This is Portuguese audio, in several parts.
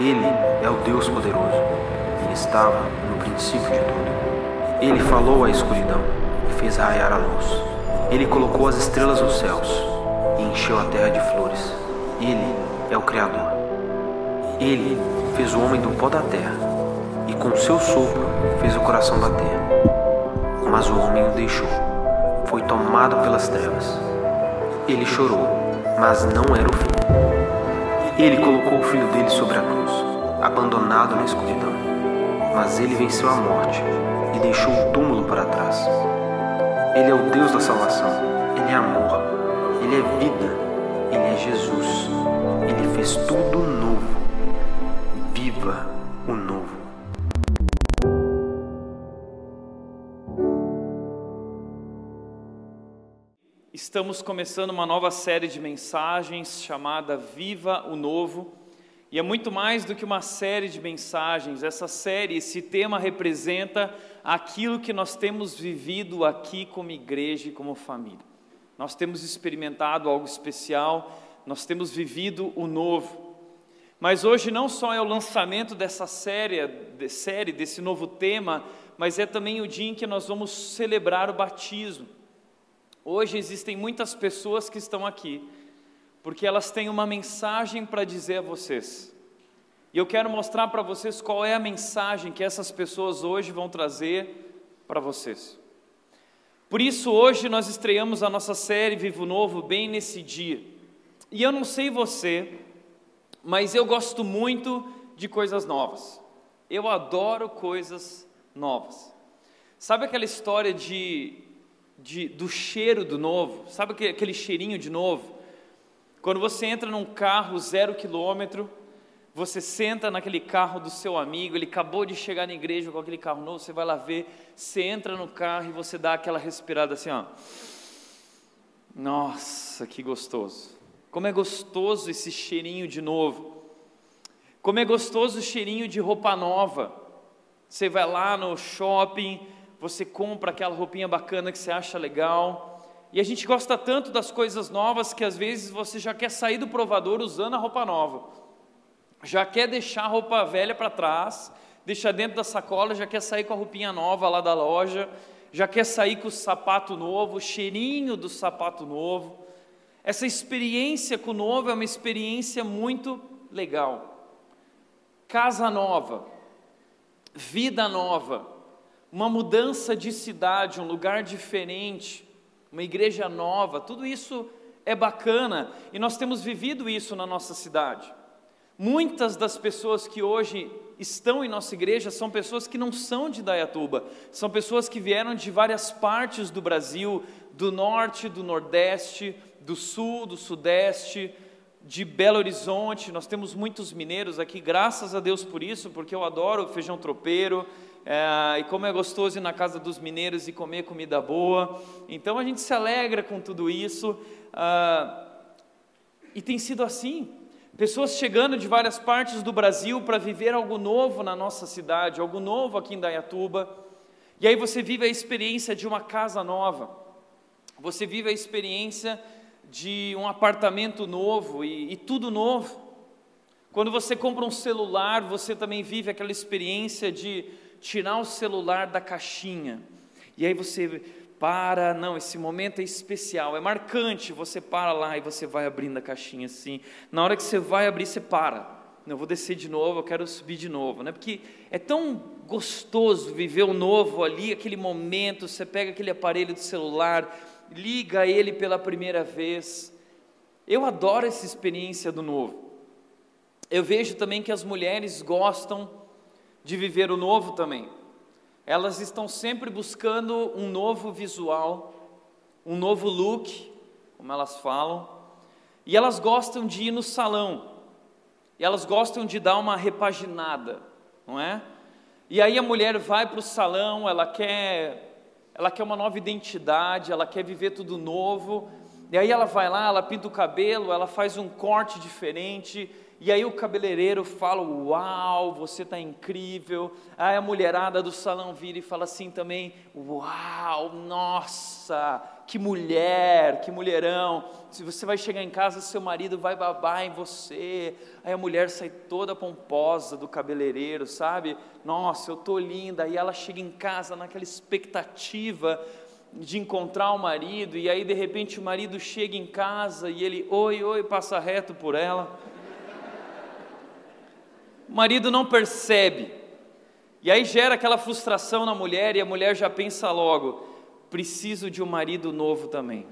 Ele é o Deus poderoso. Ele estava no princípio de tudo. Ele falou à escuridão e fez raiar a luz. Ele colocou as estrelas nos céus e encheu a terra de flores. Ele é o Criador. Ele fez o homem do pó da terra e com seu sopro fez o coração bater. Mas o homem o deixou, foi tomado pelas trevas. Ele chorou, mas não era o fim. Ele colocou o filho dele sobre a cruz, abandonado na escuridão. Mas ele venceu a morte e deixou o túmulo para trás. Ele é o Deus da salvação, ele é amor, ele é vida, ele é Jesus. Ele fez tudo novo. Estamos começando uma nova série de mensagens chamada Viva o Novo. E é muito mais do que uma série de mensagens. Essa série, esse tema representa aquilo que nós temos vivido aqui como igreja e como família. Nós temos experimentado algo especial, nós temos vivido o novo. Mas hoje não só é o lançamento dessa série, de série desse novo tema, mas é também o dia em que nós vamos celebrar o batismo. Hoje existem muitas pessoas que estão aqui, porque elas têm uma mensagem para dizer a vocês. E eu quero mostrar para vocês qual é a mensagem que essas pessoas hoje vão trazer para vocês. Por isso, hoje nós estreamos a nossa série Vivo Novo bem nesse dia. E eu não sei você, mas eu gosto muito de coisas novas. Eu adoro coisas novas. Sabe aquela história de de, do cheiro do novo, sabe aquele cheirinho de novo? Quando você entra num carro zero quilômetro, você senta naquele carro do seu amigo, ele acabou de chegar na igreja com aquele carro novo, você vai lá ver, você entra no carro e você dá aquela respirada assim, ó. Nossa, que gostoso. Como é gostoso esse cheirinho de novo. Como é gostoso o cheirinho de roupa nova. Você vai lá no shopping, você compra aquela roupinha bacana que você acha legal. E a gente gosta tanto das coisas novas que às vezes você já quer sair do provador usando a roupa nova. Já quer deixar a roupa velha para trás, deixa dentro da sacola, já quer sair com a roupinha nova lá da loja, já quer sair com o sapato novo, o cheirinho do sapato novo. Essa experiência com o novo é uma experiência muito legal. Casa nova, vida nova, uma mudança de cidade, um lugar diferente, uma igreja nova, tudo isso é bacana e nós temos vivido isso na nossa cidade. Muitas das pessoas que hoje estão em nossa igreja são pessoas que não são de Dayatuba, são pessoas que vieram de várias partes do Brasil, do norte, do nordeste, do sul, do sudeste, de Belo Horizonte. Nós temos muitos mineiros aqui, graças a Deus por isso, porque eu adoro feijão tropeiro, é, e como é gostoso ir na casa dos mineiros e comer comida boa. Então a gente se alegra com tudo isso. Ah, e tem sido assim. Pessoas chegando de várias partes do Brasil para viver algo novo na nossa cidade, algo novo aqui em Dayatuba. E aí você vive a experiência de uma casa nova. Você vive a experiência de um apartamento novo e, e tudo novo. Quando você compra um celular, você também vive aquela experiência de tirar o celular da caixinha. E aí você para, não, esse momento é especial, é marcante. Você para lá e você vai abrindo a caixinha assim. Na hora que você vai abrir, você para. Eu vou descer de novo, eu quero subir de novo, né? Porque é tão gostoso viver o novo ali, aquele momento, você pega aquele aparelho do celular, liga ele pela primeira vez. Eu adoro essa experiência do novo. Eu vejo também que as mulheres gostam de viver o novo também. Elas estão sempre buscando um novo visual, um novo look, como elas falam, e elas gostam de ir no salão, e elas gostam de dar uma repaginada, não é? E aí a mulher vai para o salão, ela quer, ela quer uma nova identidade, ela quer viver tudo novo, e aí ela vai lá, ela pinta o cabelo, ela faz um corte diferente, e aí o cabeleireiro fala: Uau, você está incrível. Aí a mulherada do salão vira e fala assim também: Uau, nossa, que mulher, que mulherão. Se você vai chegar em casa, seu marido vai babar em você. Aí a mulher sai toda pomposa do cabeleireiro, sabe? Nossa, eu tô linda. Aí ela chega em casa naquela expectativa de encontrar o marido, e aí de repente o marido chega em casa e ele, oi, oi, passa reto por ela. O marido não percebe. E aí gera aquela frustração na mulher e a mulher já pensa logo: preciso de um marido novo também.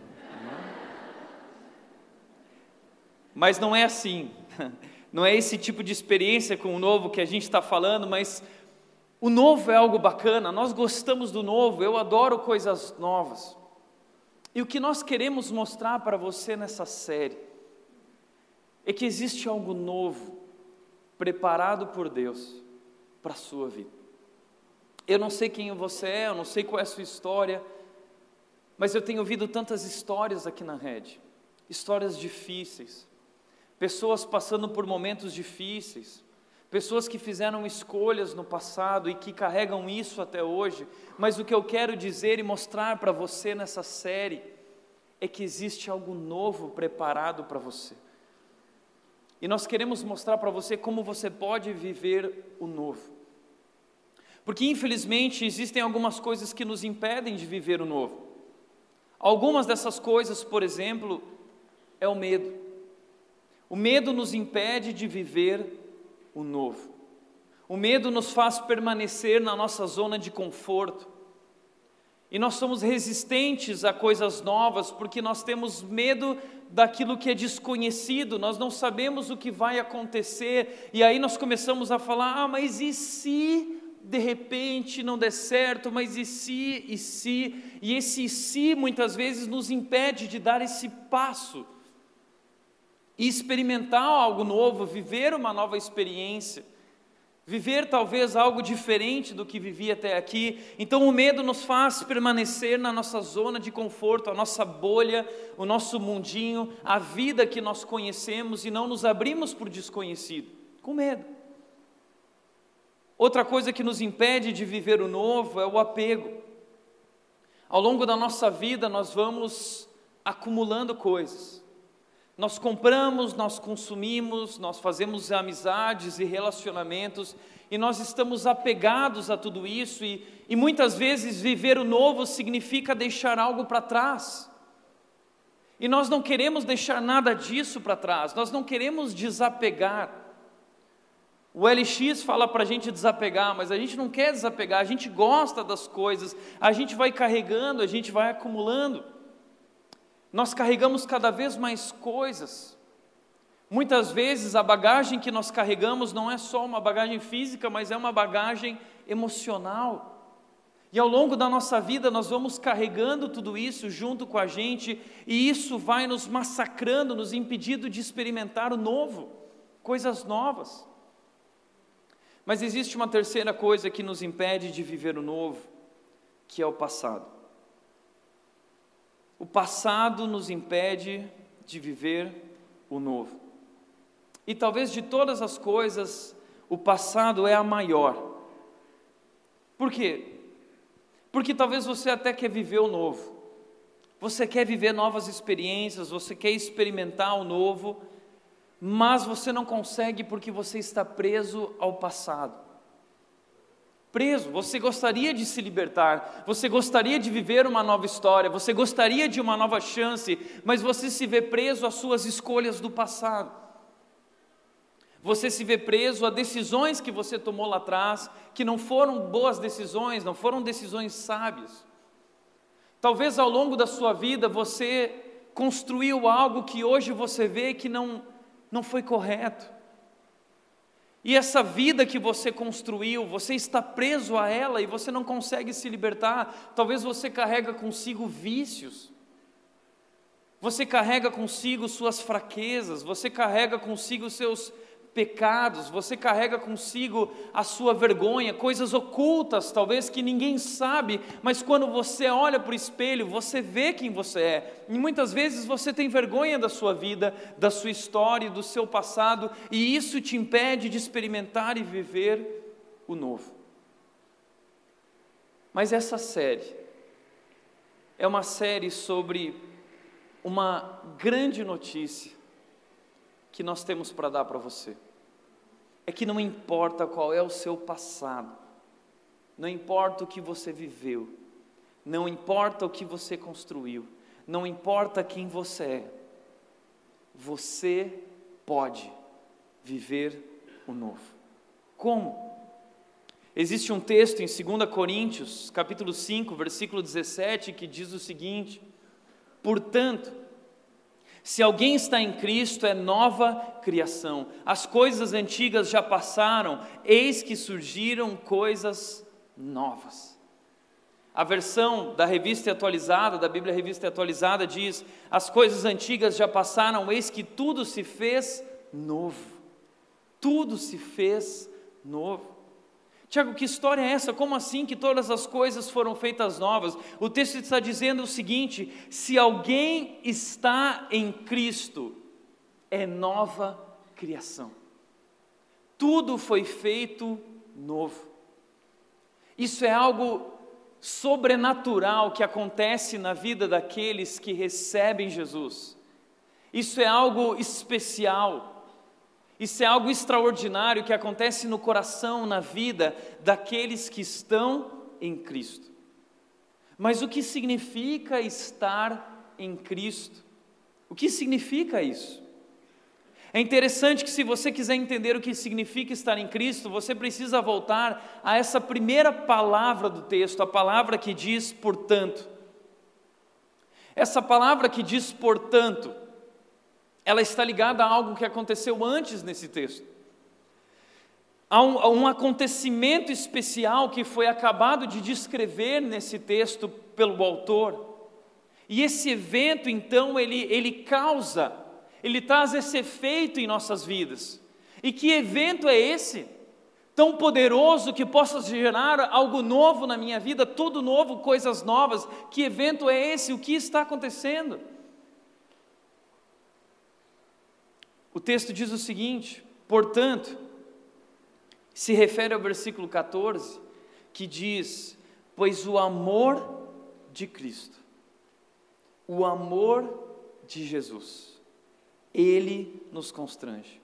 Mas não é assim. Não é esse tipo de experiência com o novo que a gente está falando, mas o novo é algo bacana, nós gostamos do novo, eu adoro coisas novas. E o que nós queremos mostrar para você nessa série é que existe algo novo preparado por Deus para a sua vida. Eu não sei quem você é, eu não sei qual é a sua história, mas eu tenho ouvido tantas histórias aqui na rede, histórias difíceis, pessoas passando por momentos difíceis, pessoas que fizeram escolhas no passado e que carregam isso até hoje, mas o que eu quero dizer e mostrar para você nessa série é que existe algo novo preparado para você. E nós queremos mostrar para você como você pode viver o novo. Porque infelizmente existem algumas coisas que nos impedem de viver o novo. Algumas dessas coisas, por exemplo, é o medo. O medo nos impede de viver o novo. O medo nos faz permanecer na nossa zona de conforto. E nós somos resistentes a coisas novas porque nós temos medo daquilo que é desconhecido, nós não sabemos o que vai acontecer, e aí nós começamos a falar: ah, mas e se de repente não der certo, mas e se, e se, e esse e se muitas vezes nos impede de dar esse passo e experimentar algo novo, viver uma nova experiência viver talvez algo diferente do que vivia até aqui. Então o medo nos faz permanecer na nossa zona de conforto, a nossa bolha, o nosso mundinho, a vida que nós conhecemos e não nos abrimos por desconhecido, com medo. Outra coisa que nos impede de viver o novo é o apego. Ao longo da nossa vida nós vamos acumulando coisas. Nós compramos, nós consumimos, nós fazemos amizades e relacionamentos e nós estamos apegados a tudo isso e, e muitas vezes viver o novo significa deixar algo para trás. E nós não queremos deixar nada disso para trás, nós não queremos desapegar. O LX fala para a gente desapegar, mas a gente não quer desapegar, a gente gosta das coisas, a gente vai carregando, a gente vai acumulando. Nós carregamos cada vez mais coisas. Muitas vezes a bagagem que nós carregamos não é só uma bagagem física, mas é uma bagagem emocional. E ao longo da nossa vida nós vamos carregando tudo isso junto com a gente, e isso vai nos massacrando, nos impedindo de experimentar o novo, coisas novas. Mas existe uma terceira coisa que nos impede de viver o novo, que é o passado. O passado nos impede de viver o novo. E talvez de todas as coisas, o passado é a maior. Por quê? Porque talvez você até quer viver o novo. Você quer viver novas experiências, você quer experimentar o novo, mas você não consegue porque você está preso ao passado preso, você gostaria de se libertar, você gostaria de viver uma nova história, você gostaria de uma nova chance, mas você se vê preso às suas escolhas do passado. Você se vê preso a decisões que você tomou lá atrás, que não foram boas decisões, não foram decisões sábias. Talvez ao longo da sua vida você construiu algo que hoje você vê que não, não foi correto. E essa vida que você construiu, você está preso a ela e você não consegue se libertar. Talvez você carrega consigo vícios. Você carrega consigo suas fraquezas, você carrega consigo seus pecados, você carrega consigo a sua vergonha, coisas ocultas, talvez que ninguém sabe, mas quando você olha para o espelho, você vê quem você é. E muitas vezes você tem vergonha da sua vida, da sua história, do seu passado, e isso te impede de experimentar e viver o novo. Mas essa série é uma série sobre uma grande notícia que nós temos para dar para você é que não importa qual é o seu passado, não importa o que você viveu, não importa o que você construiu, não importa quem você é, você pode viver o novo. Como? Existe um texto em 2 Coríntios, capítulo 5, versículo 17, que diz o seguinte: Portanto, se alguém está em Cristo, é nova criação. As coisas antigas já passaram, eis que surgiram coisas novas. A versão da revista atualizada, da Bíblia Revista Atualizada, diz: As coisas antigas já passaram, eis que tudo se fez novo. Tudo se fez novo. Tiago, que história é essa? Como assim que todas as coisas foram feitas novas? O texto está dizendo o seguinte: se alguém está em Cristo, é nova criação. Tudo foi feito novo. Isso é algo sobrenatural que acontece na vida daqueles que recebem Jesus. Isso é algo especial. Isso é algo extraordinário que acontece no coração, na vida daqueles que estão em Cristo. Mas o que significa estar em Cristo? O que significa isso? É interessante que, se você quiser entender o que significa estar em Cristo, você precisa voltar a essa primeira palavra do texto, a palavra que diz portanto. Essa palavra que diz portanto, ela está ligada a algo que aconteceu antes nesse texto. Há um, um, acontecimento especial que foi acabado de descrever nesse texto pelo autor. E esse evento, então, ele, ele causa, ele traz esse efeito em nossas vidas. E que evento é esse? Tão poderoso que possa gerar algo novo na minha vida, tudo novo, coisas novas. Que evento é esse? O que está acontecendo? O texto diz o seguinte: portanto, se refere ao versículo 14, que diz: Pois o amor de Cristo, o amor de Jesus, ele nos constrange,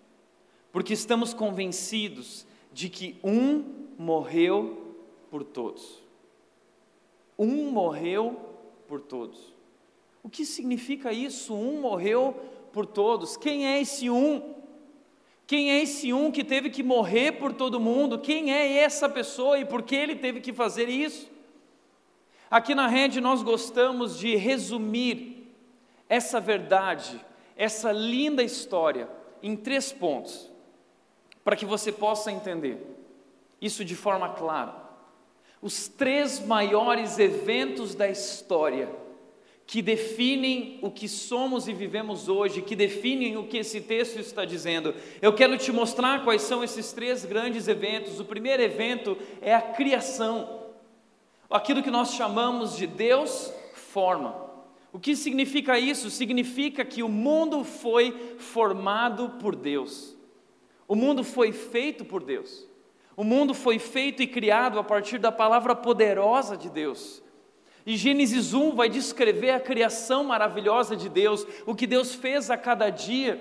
porque estamos convencidos de que um morreu por todos. Um morreu por todos. O que significa isso? Um morreu por todos. Quem é esse um? Quem é esse um que teve que morrer por todo mundo? Quem é essa pessoa e por que ele teve que fazer isso? Aqui na rede nós gostamos de resumir essa verdade, essa linda história, em três pontos, para que você possa entender isso de forma clara. Os três maiores eventos da história que definem o que somos e vivemos hoje, que definem o que esse texto está dizendo. Eu quero te mostrar quais são esses três grandes eventos. O primeiro evento é a criação, aquilo que nós chamamos de Deus forma. O que significa isso? Significa que o mundo foi formado por Deus, o mundo foi feito por Deus, o mundo foi feito e criado a partir da palavra poderosa de Deus. E Gênesis 1 vai descrever a criação maravilhosa de Deus, o que Deus fez a cada dia.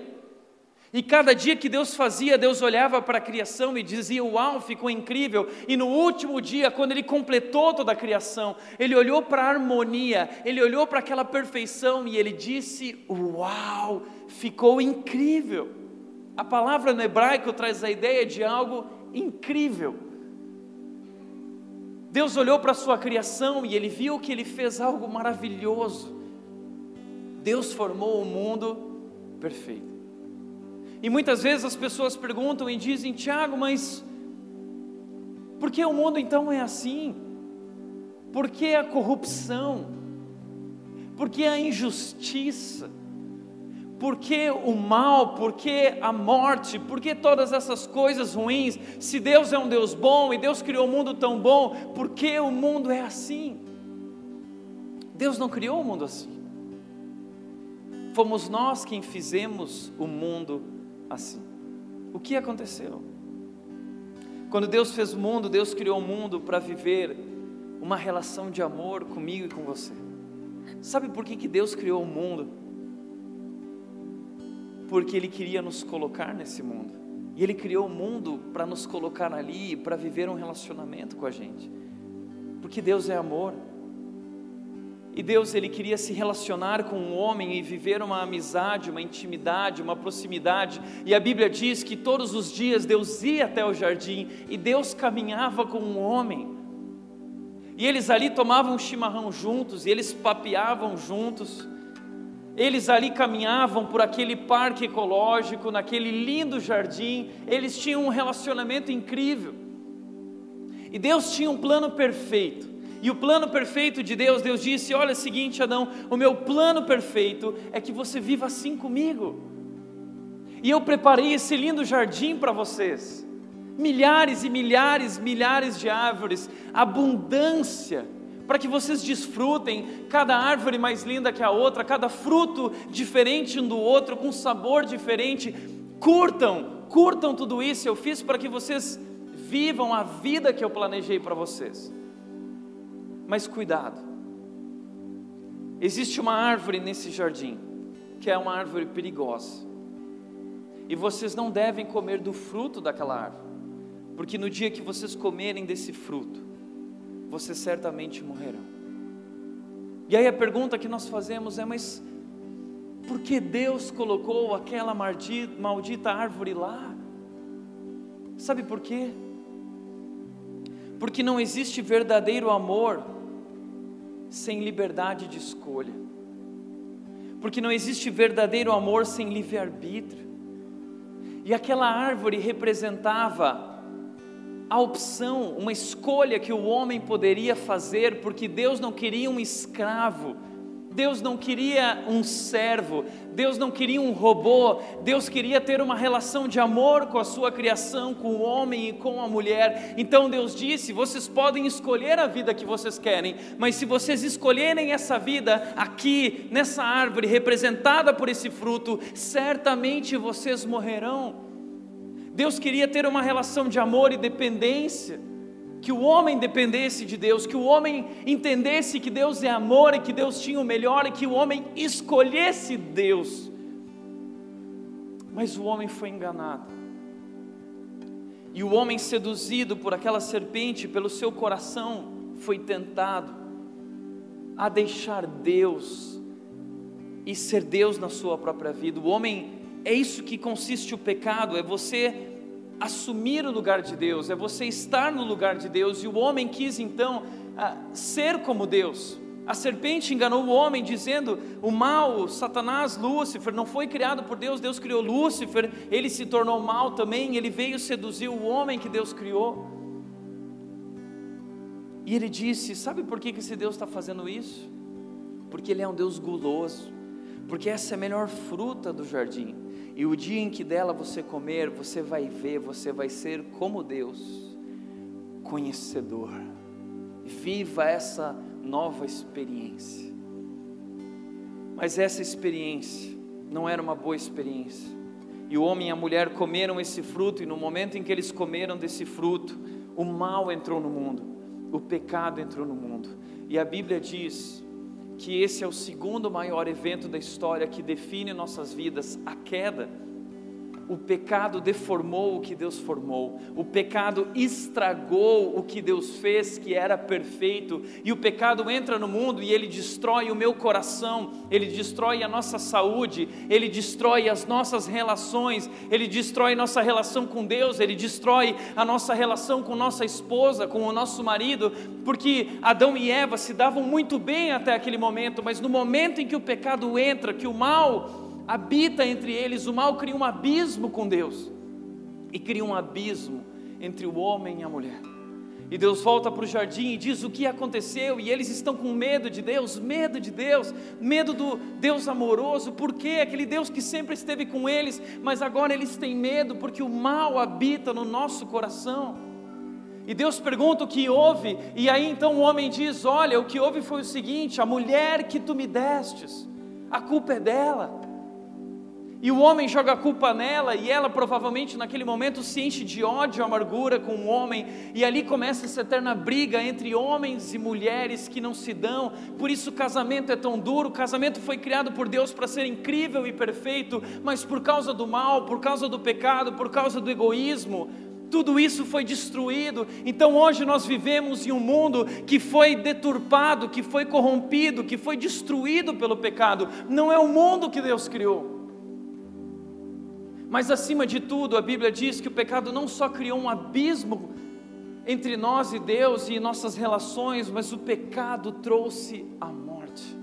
E cada dia que Deus fazia, Deus olhava para a criação e dizia: Uau, ficou incrível. E no último dia, quando Ele completou toda a criação, Ele olhou para a harmonia, Ele olhou para aquela perfeição e Ele disse: Uau, ficou incrível. A palavra no hebraico traz a ideia de algo incrível. Deus olhou para a sua criação e ele viu que ele fez algo maravilhoso. Deus formou o um mundo perfeito. E muitas vezes as pessoas perguntam e dizem: Tiago, mas por que o mundo então é assim? Por que a corrupção? Por que a injustiça? Por que o mal? Por que a morte? Por que todas essas coisas ruins? Se Deus é um Deus bom e Deus criou o um mundo tão bom, por que o mundo é assim? Deus não criou o mundo assim. Fomos nós quem fizemos o mundo assim. O que aconteceu? Quando Deus fez o mundo, Deus criou o mundo para viver uma relação de amor comigo e com você. Sabe por que, que Deus criou o mundo? Porque Ele queria nos colocar nesse mundo. E Ele criou o mundo para nos colocar ali, para viver um relacionamento com a gente. Porque Deus é amor. E Deus ele queria se relacionar com um homem e viver uma amizade, uma intimidade, uma proximidade. E a Bíblia diz que todos os dias Deus ia até o jardim e Deus caminhava com um homem. E eles ali tomavam chimarrão juntos, e eles papeavam juntos. Eles ali caminhavam por aquele parque ecológico, naquele lindo jardim. Eles tinham um relacionamento incrível. E Deus tinha um plano perfeito. E o plano perfeito de Deus, Deus disse: Olha, é o seguinte, Adão, o meu plano perfeito é que você viva assim comigo. E eu preparei esse lindo jardim para vocês. Milhares e milhares, milhares de árvores, abundância, para que vocês desfrutem cada árvore mais linda que a outra, cada fruto diferente um do outro, com sabor diferente. Curtam, curtam tudo isso. Eu fiz para que vocês vivam a vida que eu planejei para vocês. Mas cuidado, existe uma árvore nesse jardim, que é uma árvore perigosa, e vocês não devem comer do fruto daquela árvore, porque no dia que vocês comerem desse fruto, vocês certamente morrerão. E aí a pergunta que nós fazemos é: mas por que Deus colocou aquela maldita, árvore lá? Sabe por quê? Porque não existe verdadeiro amor sem liberdade de escolha. Porque não existe verdadeiro amor sem livre-arbítrio. E aquela árvore representava a opção, uma escolha que o homem poderia fazer, porque Deus não queria um escravo Deus não queria um servo, Deus não queria um robô, Deus queria ter uma relação de amor com a sua criação, com o homem e com a mulher. Então Deus disse: vocês podem escolher a vida que vocês querem, mas se vocês escolherem essa vida aqui, nessa árvore representada por esse fruto, certamente vocês morrerão. Deus queria ter uma relação de amor e dependência que o homem dependesse de Deus, que o homem entendesse que Deus é amor e que Deus tinha o melhor e que o homem escolhesse Deus. Mas o homem foi enganado. E o homem seduzido por aquela serpente, pelo seu coração, foi tentado a deixar Deus e ser Deus na sua própria vida. O homem é isso que consiste o pecado, é você assumir o lugar de Deus, é você estar no lugar de Deus, e o homem quis então ser como Deus. A serpente enganou o homem dizendo: o mal, Satanás, Lúcifer, não foi criado por Deus, Deus criou Lúcifer, ele se tornou mal também, ele veio seduzir o homem que Deus criou. E ele disse: Sabe por que esse Deus está fazendo isso? Porque ele é um Deus guloso, porque essa é a melhor fruta do jardim. E o dia em que dela você comer, você vai ver, você vai ser como Deus, conhecedor. Viva essa nova experiência. Mas essa experiência não era uma boa experiência. E o homem e a mulher comeram esse fruto, e no momento em que eles comeram desse fruto, o mal entrou no mundo, o pecado entrou no mundo. E a Bíblia diz que esse é o segundo maior evento da história que define nossas vidas, a queda o pecado deformou o que Deus formou, o pecado estragou o que Deus fez, que era perfeito, e o pecado entra no mundo e ele destrói o meu coração, ele destrói a nossa saúde, ele destrói as nossas relações, ele destrói nossa relação com Deus, ele destrói a nossa relação com nossa esposa, com o nosso marido, porque Adão e Eva se davam muito bem até aquele momento, mas no momento em que o pecado entra, que o mal habita entre eles, o mal cria um abismo com Deus e cria um abismo entre o homem e a mulher. E Deus volta para o jardim e diz o que aconteceu, e eles estão com medo de Deus, medo de Deus, medo do Deus amoroso, porque aquele Deus que sempre esteve com eles, mas agora eles têm medo porque o mal habita no nosso coração. E Deus pergunta o que houve, e aí então o homem diz: Olha, o que houve foi o seguinte: a mulher que tu me destes, a culpa é dela. E o homem joga a culpa nela, e ela provavelmente naquele momento se enche de ódio e amargura com o homem, e ali começa essa eterna briga entre homens e mulheres que não se dão. Por isso o casamento é tão duro. O casamento foi criado por Deus para ser incrível e perfeito, mas por causa do mal, por causa do pecado, por causa do egoísmo, tudo isso foi destruído. Então hoje nós vivemos em um mundo que foi deturpado, que foi corrompido, que foi destruído pelo pecado. Não é o mundo que Deus criou. Mas acima de tudo, a Bíblia diz que o pecado não só criou um abismo entre nós e Deus e nossas relações, mas o pecado trouxe a morte.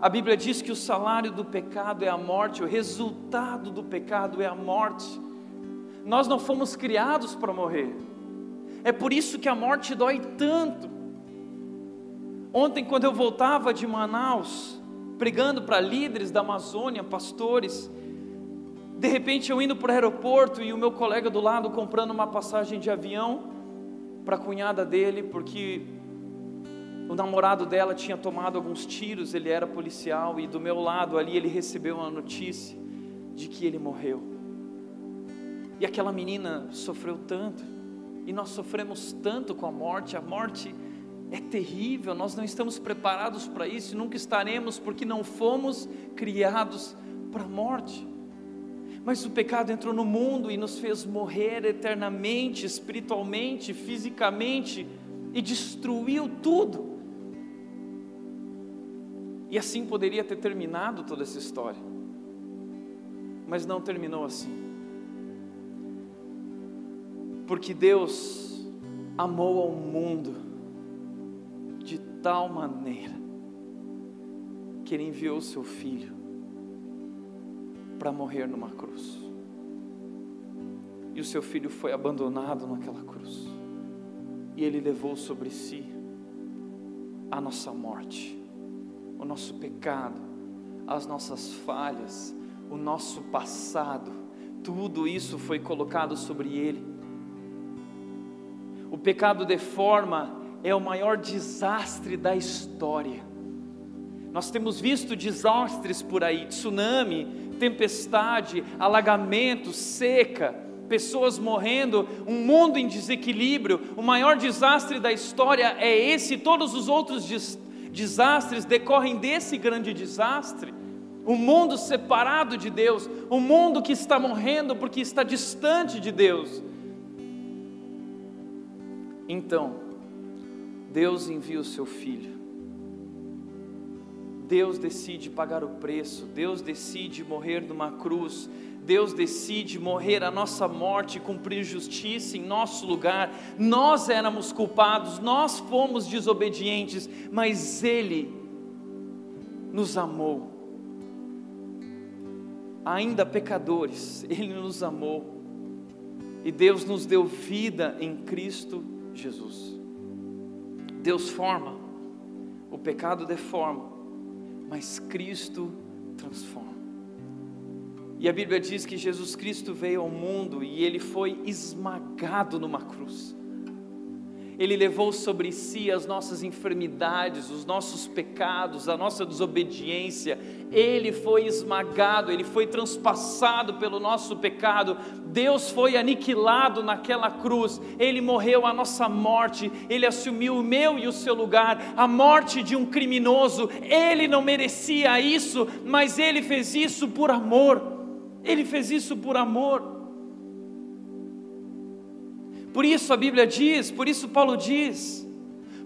A Bíblia diz que o salário do pecado é a morte, o resultado do pecado é a morte. Nós não fomos criados para morrer. É por isso que a morte dói tanto. Ontem, quando eu voltava de Manaus, pregando para líderes da Amazônia, pastores, de repente eu indo para o aeroporto e o meu colega do lado comprando uma passagem de avião para a cunhada dele, porque o namorado dela tinha tomado alguns tiros, ele era policial, e do meu lado ali ele recebeu uma notícia de que ele morreu. E aquela menina sofreu tanto, e nós sofremos tanto com a morte, a morte é terrível, nós não estamos preparados para isso, nunca estaremos, porque não fomos criados para a morte. Mas o pecado entrou no mundo e nos fez morrer eternamente, espiritualmente, fisicamente e destruiu tudo. E assim poderia ter terminado toda essa história. Mas não terminou assim. Porque Deus amou ao mundo de tal maneira que Ele enviou o Seu Filho para morrer numa cruz. E o seu filho foi abandonado naquela cruz. E ele levou sobre si a nossa morte, o nosso pecado, as nossas falhas, o nosso passado. Tudo isso foi colocado sobre ele. O pecado deforma é o maior desastre da história. Nós temos visto desastres por aí, tsunami, tempestade, alagamento, seca, pessoas morrendo, um mundo em desequilíbrio. O maior desastre da história é esse, todos os outros des desastres decorrem desse grande desastre. O mundo separado de Deus, o mundo que está morrendo porque está distante de Deus. Então, Deus envia o seu filho Deus decide pagar o preço, Deus decide morrer numa cruz, Deus decide morrer a nossa morte, cumprir justiça em nosso lugar. Nós éramos culpados, nós fomos desobedientes, mas Ele nos amou. Ainda pecadores, Ele nos amou. E Deus nos deu vida em Cristo Jesus. Deus forma, o pecado deforma, mas Cristo transforma. E a Bíblia diz que Jesus Cristo veio ao mundo e ele foi esmagado numa cruz. Ele levou sobre si as nossas enfermidades, os nossos pecados, a nossa desobediência. Ele foi esmagado, ele foi transpassado pelo nosso pecado. Deus foi aniquilado naquela cruz. Ele morreu a nossa morte. Ele assumiu o meu e o seu lugar, a morte de um criminoso. Ele não merecia isso, mas ele fez isso por amor. Ele fez isso por amor. Por isso a Bíblia diz, por isso Paulo diz: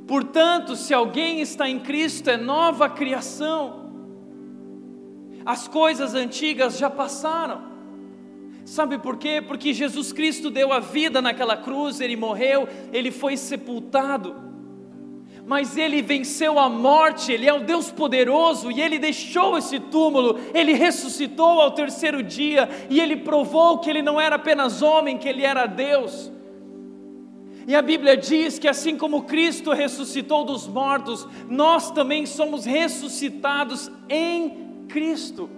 portanto, se alguém está em Cristo, é nova criação, as coisas antigas já passaram. Sabe por quê? Porque Jesus Cristo deu a vida naquela cruz, ele morreu, ele foi sepultado, mas ele venceu a morte, ele é o Deus poderoso e ele deixou esse túmulo, ele ressuscitou ao terceiro dia e ele provou que ele não era apenas homem, que ele era Deus. E a Bíblia diz que assim como Cristo ressuscitou dos mortos, nós também somos ressuscitados em Cristo.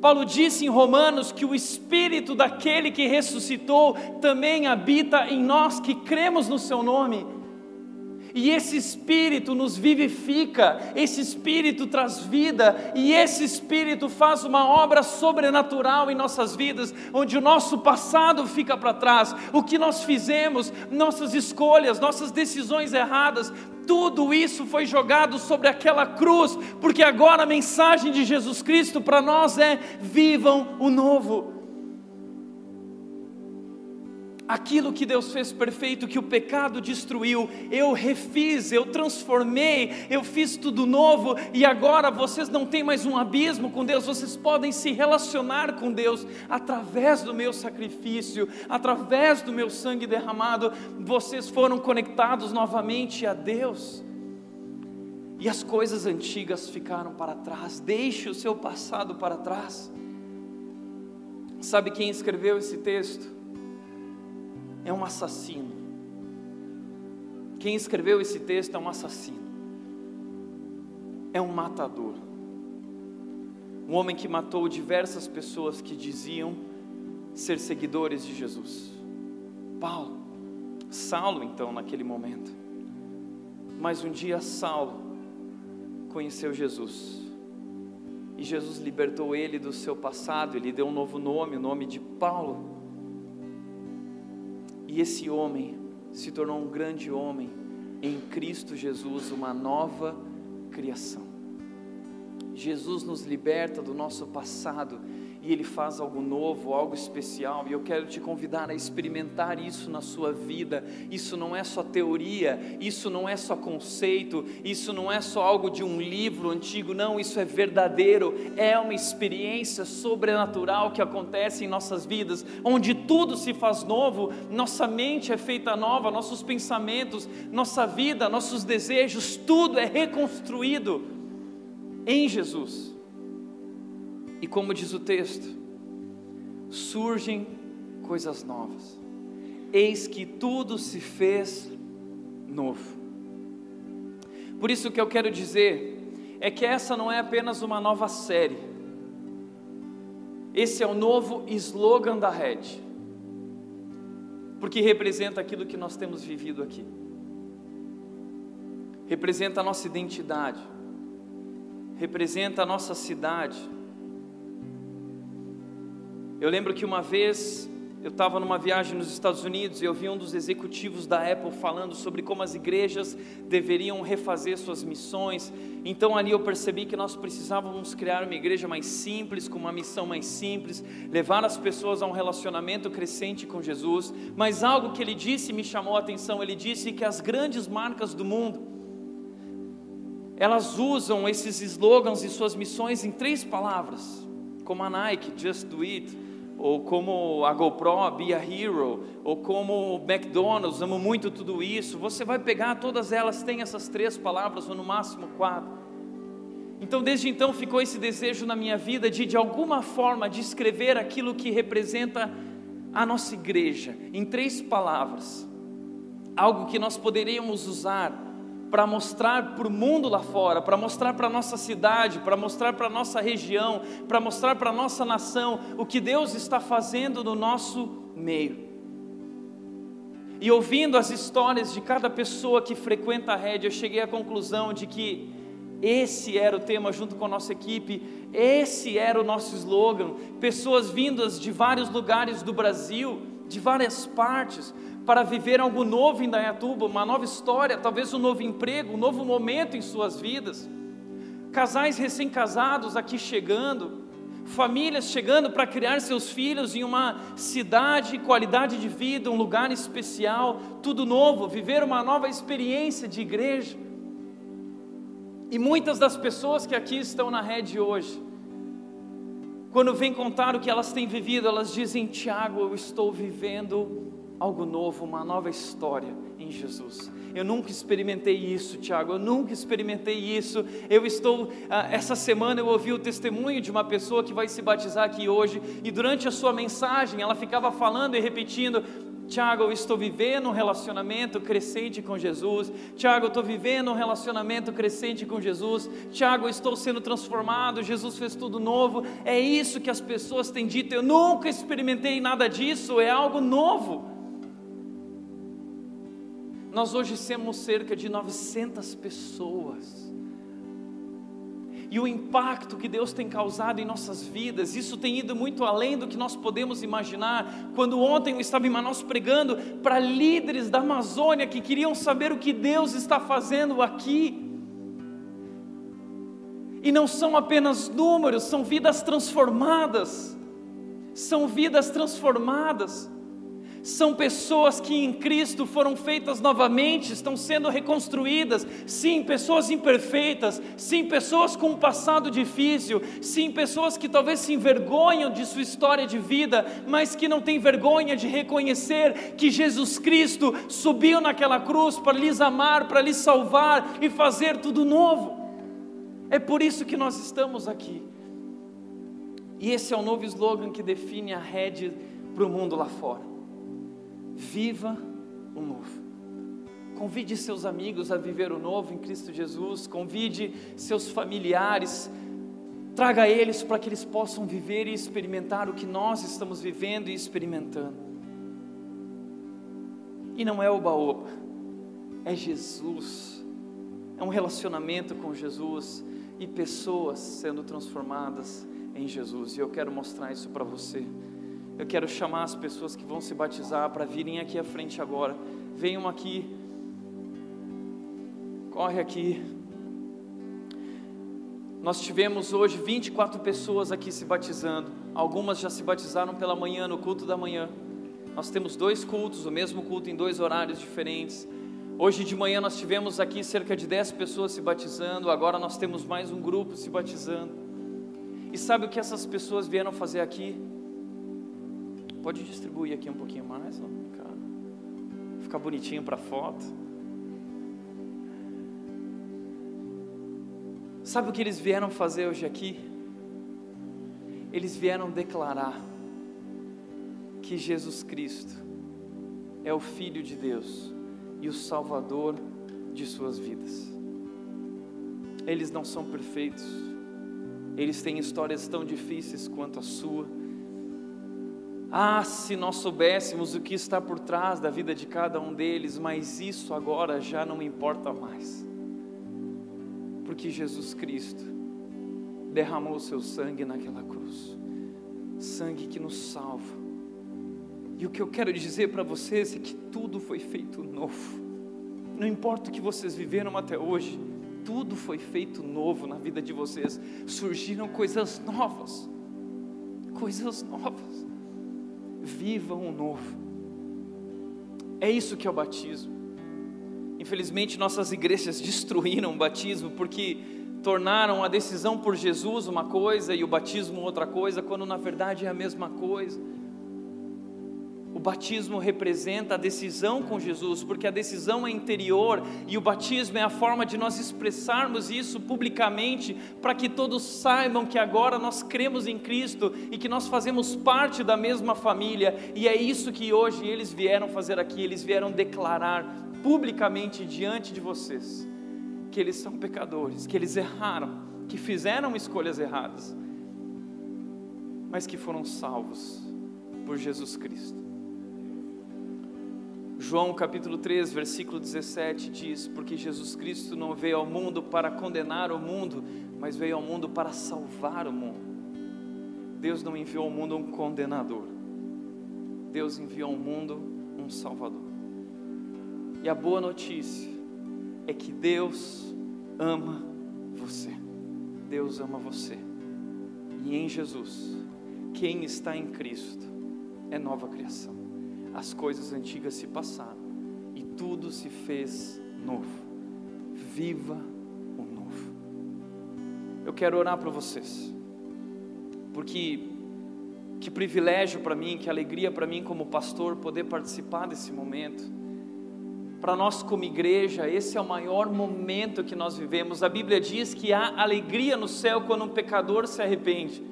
Paulo disse em Romanos que o Espírito daquele que ressuscitou também habita em nós que cremos no Seu nome. E esse Espírito nos vivifica, esse Espírito traz vida, e esse Espírito faz uma obra sobrenatural em nossas vidas, onde o nosso passado fica para trás, o que nós fizemos, nossas escolhas, nossas decisões erradas, tudo isso foi jogado sobre aquela cruz, porque agora a mensagem de Jesus Cristo para nós é: vivam o novo aquilo que Deus fez perfeito, que o pecado destruiu, eu refiz, eu transformei, eu fiz tudo novo e agora vocês não têm mais um abismo com Deus, vocês podem se relacionar com Deus através do meu sacrifício, através do meu sangue derramado, vocês foram conectados novamente a Deus. E as coisas antigas ficaram para trás, deixe o seu passado para trás. Sabe quem escreveu esse texto? É um assassino. Quem escreveu esse texto é um assassino, é um matador, um homem que matou diversas pessoas que diziam ser seguidores de Jesus. Paulo, Saulo, então, naquele momento. Mas um dia Saulo conheceu Jesus. E Jesus libertou ele do seu passado, ele deu um novo nome, o nome de Paulo. E esse homem se tornou um grande homem em Cristo Jesus, uma nova criação. Jesus nos liberta do nosso passado e Ele faz algo novo, algo especial, e eu quero te convidar a experimentar isso na sua vida. Isso não é só teoria, isso não é só conceito, isso não é só algo de um livro antigo, não, isso é verdadeiro, é uma experiência sobrenatural que acontece em nossas vidas, onde tudo se faz novo, nossa mente é feita nova, nossos pensamentos, nossa vida, nossos desejos, tudo é reconstruído em Jesus. E como diz o texto, surgem coisas novas. Eis que tudo se fez novo. Por isso que eu quero dizer é que essa não é apenas uma nova série. Esse é o novo slogan da rede. Porque representa aquilo que nós temos vivido aqui. Representa a nossa identidade. Representa a nossa cidade eu lembro que uma vez eu estava numa viagem nos Estados Unidos e eu vi um dos executivos da Apple falando sobre como as igrejas deveriam refazer suas missões. Então ali eu percebi que nós precisávamos criar uma igreja mais simples, com uma missão mais simples, levar as pessoas a um relacionamento crescente com Jesus. Mas algo que ele disse me chamou a atenção. Ele disse que as grandes marcas do mundo elas usam esses slogans e suas missões em três palavras, como a Nike, Just Do It ou como a GoPro, Be a Hero, ou como o McDonald's, amo muito tudo isso. Você vai pegar, todas elas têm essas três palavras, ou no máximo quatro. Então, desde então, ficou esse desejo na minha vida de, de alguma forma, descrever aquilo que representa a nossa igreja, em três palavras. Algo que nós poderíamos usar para mostrar para o mundo lá fora, para mostrar para a nossa cidade, para mostrar para a nossa região, para mostrar para a nossa nação o que Deus está fazendo no nosso meio. E ouvindo as histórias de cada pessoa que frequenta a rede, eu cheguei à conclusão de que esse era o tema junto com a nossa equipe, esse era o nosso slogan. Pessoas vindas de vários lugares do Brasil, de várias partes, para viver algo novo em Dayatuba, uma nova história, talvez um novo emprego, um novo momento em suas vidas. Casais recém-casados aqui chegando, famílias chegando para criar seus filhos em uma cidade, qualidade de vida, um lugar especial, tudo novo, viver uma nova experiência de igreja. E muitas das pessoas que aqui estão na rede hoje, quando vêm contar o que elas têm vivido, elas dizem: Tiago, eu estou vivendo algo novo, uma nova história em Jesus. Eu nunca experimentei isso, Tiago. Eu nunca experimentei isso. Eu estou. Ah, essa semana eu ouvi o testemunho de uma pessoa que vai se batizar aqui hoje, e durante a sua mensagem ela ficava falando e repetindo: Tiago, eu estou vivendo um relacionamento crescente com Jesus. Tiago, eu estou vivendo um relacionamento crescente com Jesus. Tiago, eu estou sendo transformado. Jesus fez tudo novo. É isso que as pessoas têm dito. Eu nunca experimentei nada disso. É algo novo. Nós hoje temos cerca de 900 pessoas e o impacto que Deus tem causado em nossas vidas, isso tem ido muito além do que nós podemos imaginar. Quando ontem eu estava em Manaus pregando para líderes da Amazônia que queriam saber o que Deus está fazendo aqui. E não são apenas números, são vidas transformadas. São vidas transformadas são pessoas que em Cristo foram feitas novamente, estão sendo reconstruídas. Sim, pessoas imperfeitas, sim, pessoas com um passado difícil, sim, pessoas que talvez se envergonham de sua história de vida, mas que não têm vergonha de reconhecer que Jesus Cristo subiu naquela cruz para lhes amar, para lhes salvar e fazer tudo novo. É por isso que nós estamos aqui. E esse é o novo slogan que define a rede para o mundo lá fora. Viva o novo. Convide seus amigos a viver o novo em Cristo Jesus. Convide seus familiares. Traga eles para que eles possam viver e experimentar o que nós estamos vivendo e experimentando. E não é o baoba, é Jesus. É um relacionamento com Jesus e pessoas sendo transformadas em Jesus. E eu quero mostrar isso para você. Eu quero chamar as pessoas que vão se batizar para virem aqui à frente agora. Venham aqui. Corre aqui. Nós tivemos hoje 24 pessoas aqui se batizando. Algumas já se batizaram pela manhã, no culto da manhã. Nós temos dois cultos, o mesmo culto em dois horários diferentes. Hoje de manhã nós tivemos aqui cerca de 10 pessoas se batizando, agora nós temos mais um grupo se batizando. E sabe o que essas pessoas vieram fazer aqui? Pode distribuir aqui um pouquinho mais, ó, cara. Ficar bonitinho para foto. Sabe o que eles vieram fazer hoje aqui? Eles vieram declarar que Jesus Cristo é o Filho de Deus e o Salvador de suas vidas. Eles não são perfeitos, eles têm histórias tão difíceis quanto a sua ah, se nós soubéssemos o que está por trás da vida de cada um deles, mas isso agora já não importa mais. Porque Jesus Cristo derramou seu sangue naquela cruz sangue que nos salva. E o que eu quero dizer para vocês é que tudo foi feito novo. Não importa o que vocês viveram até hoje, tudo foi feito novo na vida de vocês. Surgiram coisas novas. Coisas novas vivam o novo. É isso que é o batismo. Infelizmente, nossas igrejas destruíram o batismo porque tornaram a decisão por Jesus uma coisa e o batismo outra coisa, quando na verdade é a mesma coisa batismo representa a decisão com Jesus, porque a decisão é interior e o batismo é a forma de nós expressarmos isso publicamente, para que todos saibam que agora nós cremos em Cristo e que nós fazemos parte da mesma família, e é isso que hoje eles vieram fazer aqui, eles vieram declarar publicamente diante de vocês que eles são pecadores, que eles erraram, que fizeram escolhas erradas, mas que foram salvos por Jesus Cristo. João capítulo 3, versículo 17 diz: Porque Jesus Cristo não veio ao mundo para condenar o mundo, mas veio ao mundo para salvar o mundo. Deus não enviou ao mundo um condenador, Deus enviou ao mundo um Salvador. E a boa notícia é que Deus ama você. Deus ama você. E em Jesus, quem está em Cristo é nova criação as coisas antigas se passaram e tudo se fez novo. Viva o novo. Eu quero orar para vocês, porque que privilégio para mim, que alegria para mim como pastor poder participar desse momento. Para nós como igreja, esse é o maior momento que nós vivemos. A Bíblia diz que há alegria no céu quando um pecador se arrepende.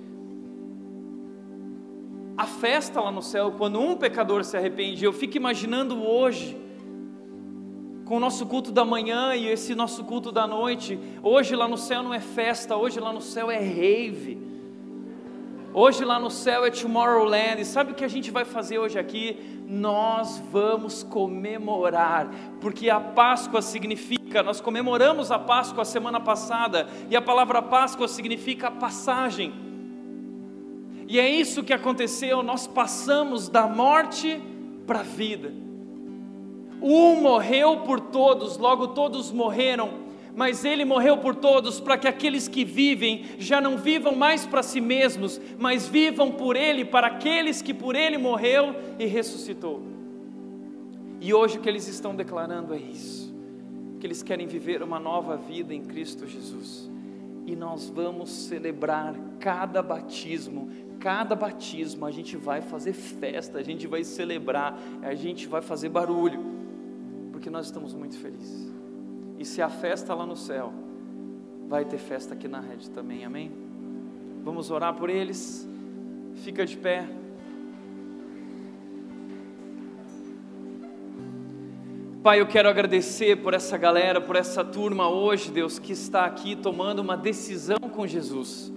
A festa lá no céu, quando um pecador se arrepende. Eu fico imaginando hoje, com o nosso culto da manhã e esse nosso culto da noite. Hoje lá no céu não é festa, hoje lá no céu é rave. Hoje lá no céu é Tomorrowland. E sabe o que a gente vai fazer hoje aqui? Nós vamos comemorar, porque a Páscoa significa, nós comemoramos a Páscoa semana passada, e a palavra Páscoa significa passagem. E é isso que aconteceu, nós passamos da morte para a vida. Um morreu por todos, logo todos morreram mas ele morreu por todos para que aqueles que vivem já não vivam mais para si mesmos, mas vivam por ele, para aqueles que por ele morreu e ressuscitou. E hoje o que eles estão declarando é isso, que eles querem viver uma nova vida em Cristo Jesus. E nós vamos celebrar cada batismo, cada batismo a gente vai fazer festa, a gente vai celebrar, a gente vai fazer barulho, porque nós estamos muito felizes. E se a festa lá no céu, vai ter festa aqui na rede também, amém? Vamos orar por eles. Fica de pé. Pai, eu quero agradecer por essa galera, por essa turma hoje, Deus, que está aqui tomando uma decisão com Jesus.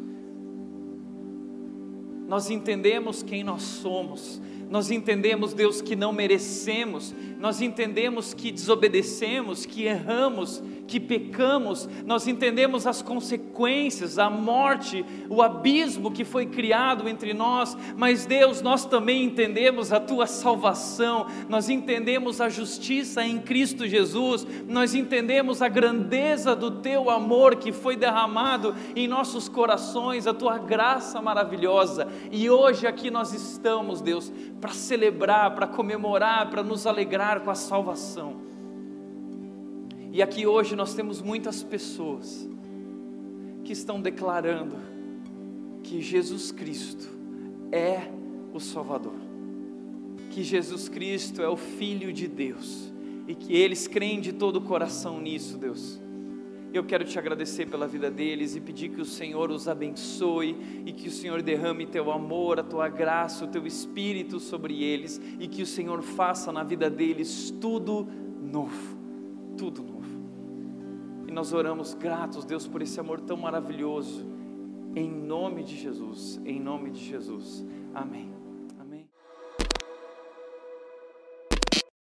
Nós entendemos quem nós somos, nós entendemos, Deus, que não merecemos, nós entendemos que desobedecemos, que erramos, que pecamos, nós entendemos as consequências, a morte, o abismo que foi criado entre nós, mas Deus, nós também entendemos a tua salvação, nós entendemos a justiça em Cristo Jesus, nós entendemos a grandeza do teu amor que foi derramado em nossos corações, a tua graça maravilhosa, e hoje aqui nós estamos, Deus, para celebrar, para comemorar, para nos alegrar com a salvação. E aqui hoje nós temos muitas pessoas que estão declarando que Jesus Cristo é o Salvador, que Jesus Cristo é o Filho de Deus e que eles creem de todo o coração nisso, Deus. Eu quero te agradecer pela vida deles e pedir que o Senhor os abençoe e que o Senhor derrame teu amor, a tua graça, o teu espírito sobre eles e que o Senhor faça na vida deles tudo novo, tudo novo. Nós oramos gratos, Deus, por esse amor tão maravilhoso. Em nome de Jesus, em nome de Jesus. Amém.